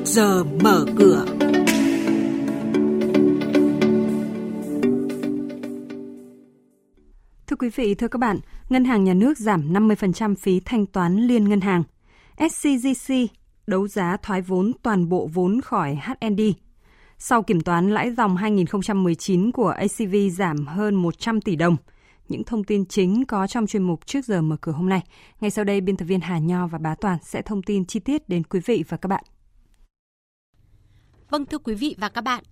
trước giờ mở cửa. Thưa quý vị, thưa các bạn, Ngân hàng Nhà nước giảm 50% phí thanh toán liên ngân hàng. SCGC đấu giá thoái vốn toàn bộ vốn khỏi HND. Sau kiểm toán lãi dòng 2019 của ACV giảm hơn 100 tỷ đồng. Những thông tin chính có trong chuyên mục trước giờ mở cửa hôm nay. Ngay sau đây, biên tập viên Hà Nho và Bá Toàn sẽ thông tin chi tiết đến quý vị và các bạn. Vâng thưa quý vị và các bạn,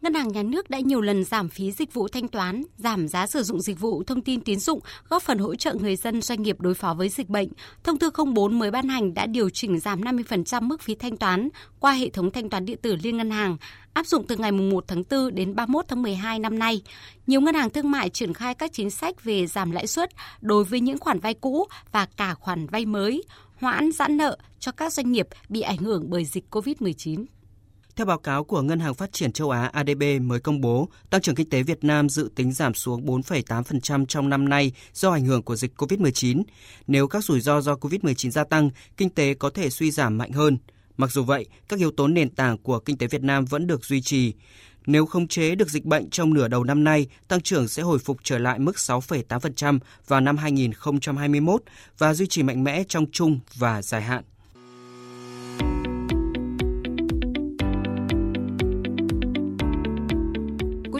Ngân hàng Nhà nước đã nhiều lần giảm phí dịch vụ thanh toán, giảm giá sử dụng dịch vụ thông tin tín dụng, góp phần hỗ trợ người dân doanh nghiệp đối phó với dịch bệnh. Thông tư 04 mới ban hành đã điều chỉnh giảm 50% mức phí thanh toán qua hệ thống thanh toán điện tử liên ngân hàng, áp dụng từ ngày 1 tháng 4 đến 31 tháng 12 năm nay. Nhiều ngân hàng thương mại triển khai các chính sách về giảm lãi suất đối với những khoản vay cũ và cả khoản vay mới, hoãn giãn nợ cho các doanh nghiệp bị ảnh hưởng bởi dịch COVID-19. Theo báo cáo của Ngân hàng Phát triển châu Á ADB mới công bố, tăng trưởng kinh tế Việt Nam dự tính giảm xuống 4,8% trong năm nay do ảnh hưởng của dịch COVID-19. Nếu các rủi ro do COVID-19 gia tăng, kinh tế có thể suy giảm mạnh hơn. Mặc dù vậy, các yếu tố nền tảng của kinh tế Việt Nam vẫn được duy trì. Nếu không chế được dịch bệnh trong nửa đầu năm nay, tăng trưởng sẽ hồi phục trở lại mức 6,8% vào năm 2021 và duy trì mạnh mẽ trong chung và dài hạn.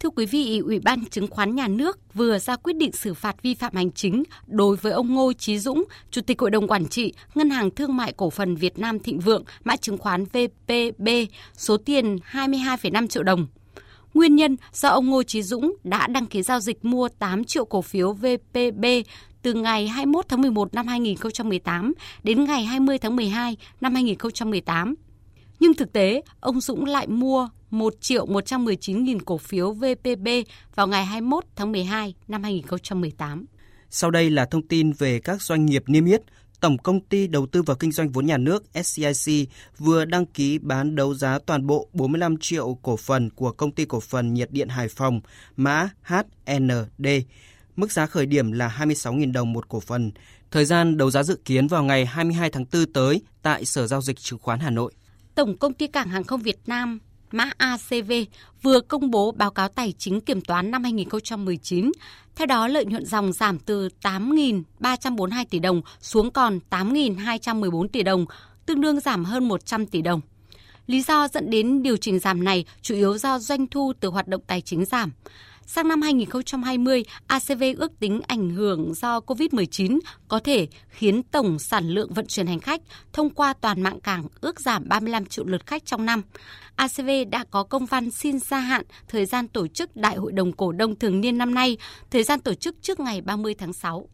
Thưa quý vị, Ủy ban Chứng khoán Nhà nước vừa ra quyết định xử phạt vi phạm hành chính đối với ông Ngô Chí Dũng, Chủ tịch Hội đồng Quản trị Ngân hàng Thương mại Cổ phần Việt Nam Thịnh Vượng, mã chứng khoán VPB, số tiền 22,5 triệu đồng. Nguyên nhân do ông Ngô Chí Dũng đã đăng ký giao dịch mua 8 triệu cổ phiếu VPB từ ngày 21 tháng 11 năm 2018 đến ngày 20 tháng 12 năm 2018. Nhưng thực tế, ông Dũng lại mua 1 triệu 119 nghìn cổ phiếu VPB vào ngày 21 tháng 12 năm 2018. Sau đây là thông tin về các doanh nghiệp niêm yết. Tổng công ty đầu tư và kinh doanh vốn nhà nước SCIC vừa đăng ký bán đấu giá toàn bộ 45 triệu cổ phần của công ty cổ phần nhiệt điện Hải Phòng, mã HND. Mức giá khởi điểm là 26.000 đồng một cổ phần. Thời gian đấu giá dự kiến vào ngày 22 tháng 4 tới tại Sở Giao dịch Chứng khoán Hà Nội. Tổng công ty Cảng hàng không Việt Nam mã ACV vừa công bố báo cáo tài chính kiểm toán năm 2019. Theo đó, lợi nhuận dòng giảm từ 8.342 tỷ đồng xuống còn 8.214 tỷ đồng, tương đương giảm hơn 100 tỷ đồng. Lý do dẫn đến điều chỉnh giảm này chủ yếu do doanh thu từ hoạt động tài chính giảm. Sang năm 2020, ACV ước tính ảnh hưởng do COVID-19 có thể khiến tổng sản lượng vận chuyển hành khách thông qua toàn mạng cảng ước giảm 35 triệu lượt khách trong năm. ACV đã có công văn xin gia hạn thời gian tổ chức Đại hội đồng cổ đông thường niên năm nay, thời gian tổ chức trước ngày 30 tháng 6.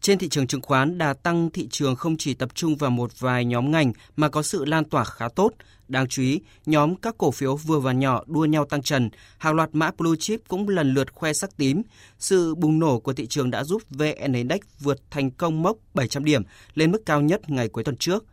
Trên thị trường chứng khoán, đà tăng thị trường không chỉ tập trung vào một vài nhóm ngành mà có sự lan tỏa khá tốt. Đáng chú ý, nhóm các cổ phiếu vừa và nhỏ đua nhau tăng trần, hàng loạt mã blue chip cũng lần lượt khoe sắc tím. Sự bùng nổ của thị trường đã giúp VN Index vượt thành công mốc 700 điểm lên mức cao nhất ngày cuối tuần trước.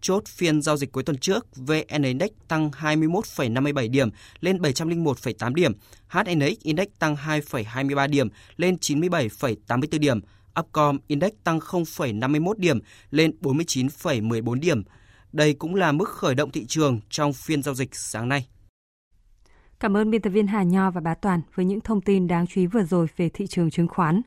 Chốt phiên giao dịch cuối tuần trước, VN Index tăng 21,57 điểm lên 701,8 điểm, HNX Index tăng 2,23 điểm lên 97,84 điểm, Upcom Index tăng 0,51 điểm lên 49,14 điểm. Đây cũng là mức khởi động thị trường trong phiên giao dịch sáng nay. Cảm ơn biên tập viên Hà Nho và Bá Toàn với những thông tin đáng chú ý vừa rồi về thị trường chứng khoán.